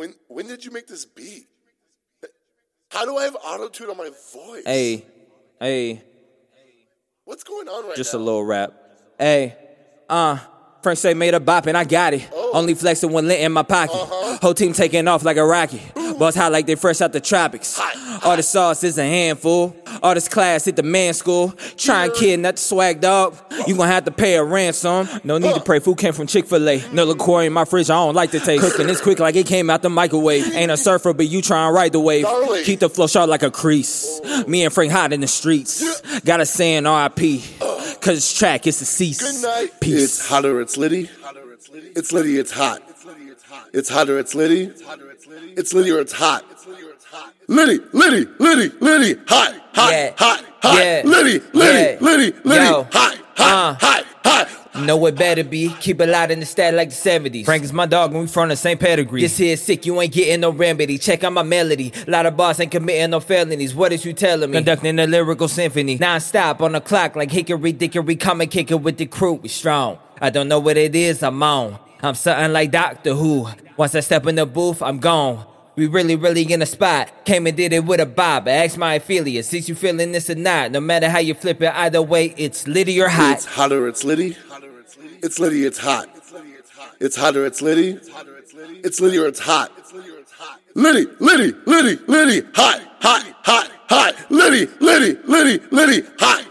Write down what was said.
When when did you make this beat? How do I have auto tune on my voice? Hey, hey, What's going on right now? just now? a little rap. Hey, uh. Frank say made a bop and I got it. Only flexing one lint in my pocket. Whole team taking off like a rocket. Boss hot like they fresh out the tropics. All the sauce is a handful. All this class hit the man school. Try and kid, not the swag dog. You gonna have to pay a ransom. No need to uh. pray. Food came from Chick fil A. No liqueur in my fridge, I don't like the taste. Cooking this quick like it came out the microwave. Ain't a surfer, but you try and ride the wave. Keep the flow sharp like a crease. Me and Frank hot in the streets. Got a saying RIP. Cause it's track, it's a cease. Good night. Peace. It's hotter, it's litty. It's litty, it's hot. It's hotter, it's litty. It's litty or it's hot. Litty, litty, litty, litty, hot, hot, Yeah. hot, hot. Yeah. Litty, Liddy, Liddy, litty, litty, Yo. hot, hot, Uh. hot, hot. Know it better be. Keep it loud in the stat like the 70s. Frank is my dog and we from the same pedigree. This here is sick, you ain't getting no remedy. Check out my melody. Lot of boss ain't committing no felonies. What is you telling me? Conducting a lyrical symphony. Non-stop on the clock like hickory dickory. Come and kick it with the crew. We strong. I don't know what it is, I'm on. I'm something like Doctor Who. Once I step in the booth, I'm gone. We really, really in the spot. Came and did it with a bob. Ask my affiliate, since you feeling this or not. No matter how you flip it, either way, it's litty or hot. It's hotter, it's litty. It's litty, it's hot. It's hotter, it's litty. It's litty or it's hot. Litty, litty, litty, litty, hot, hot, hot, hot. Litty, litty, litty, litty, hot,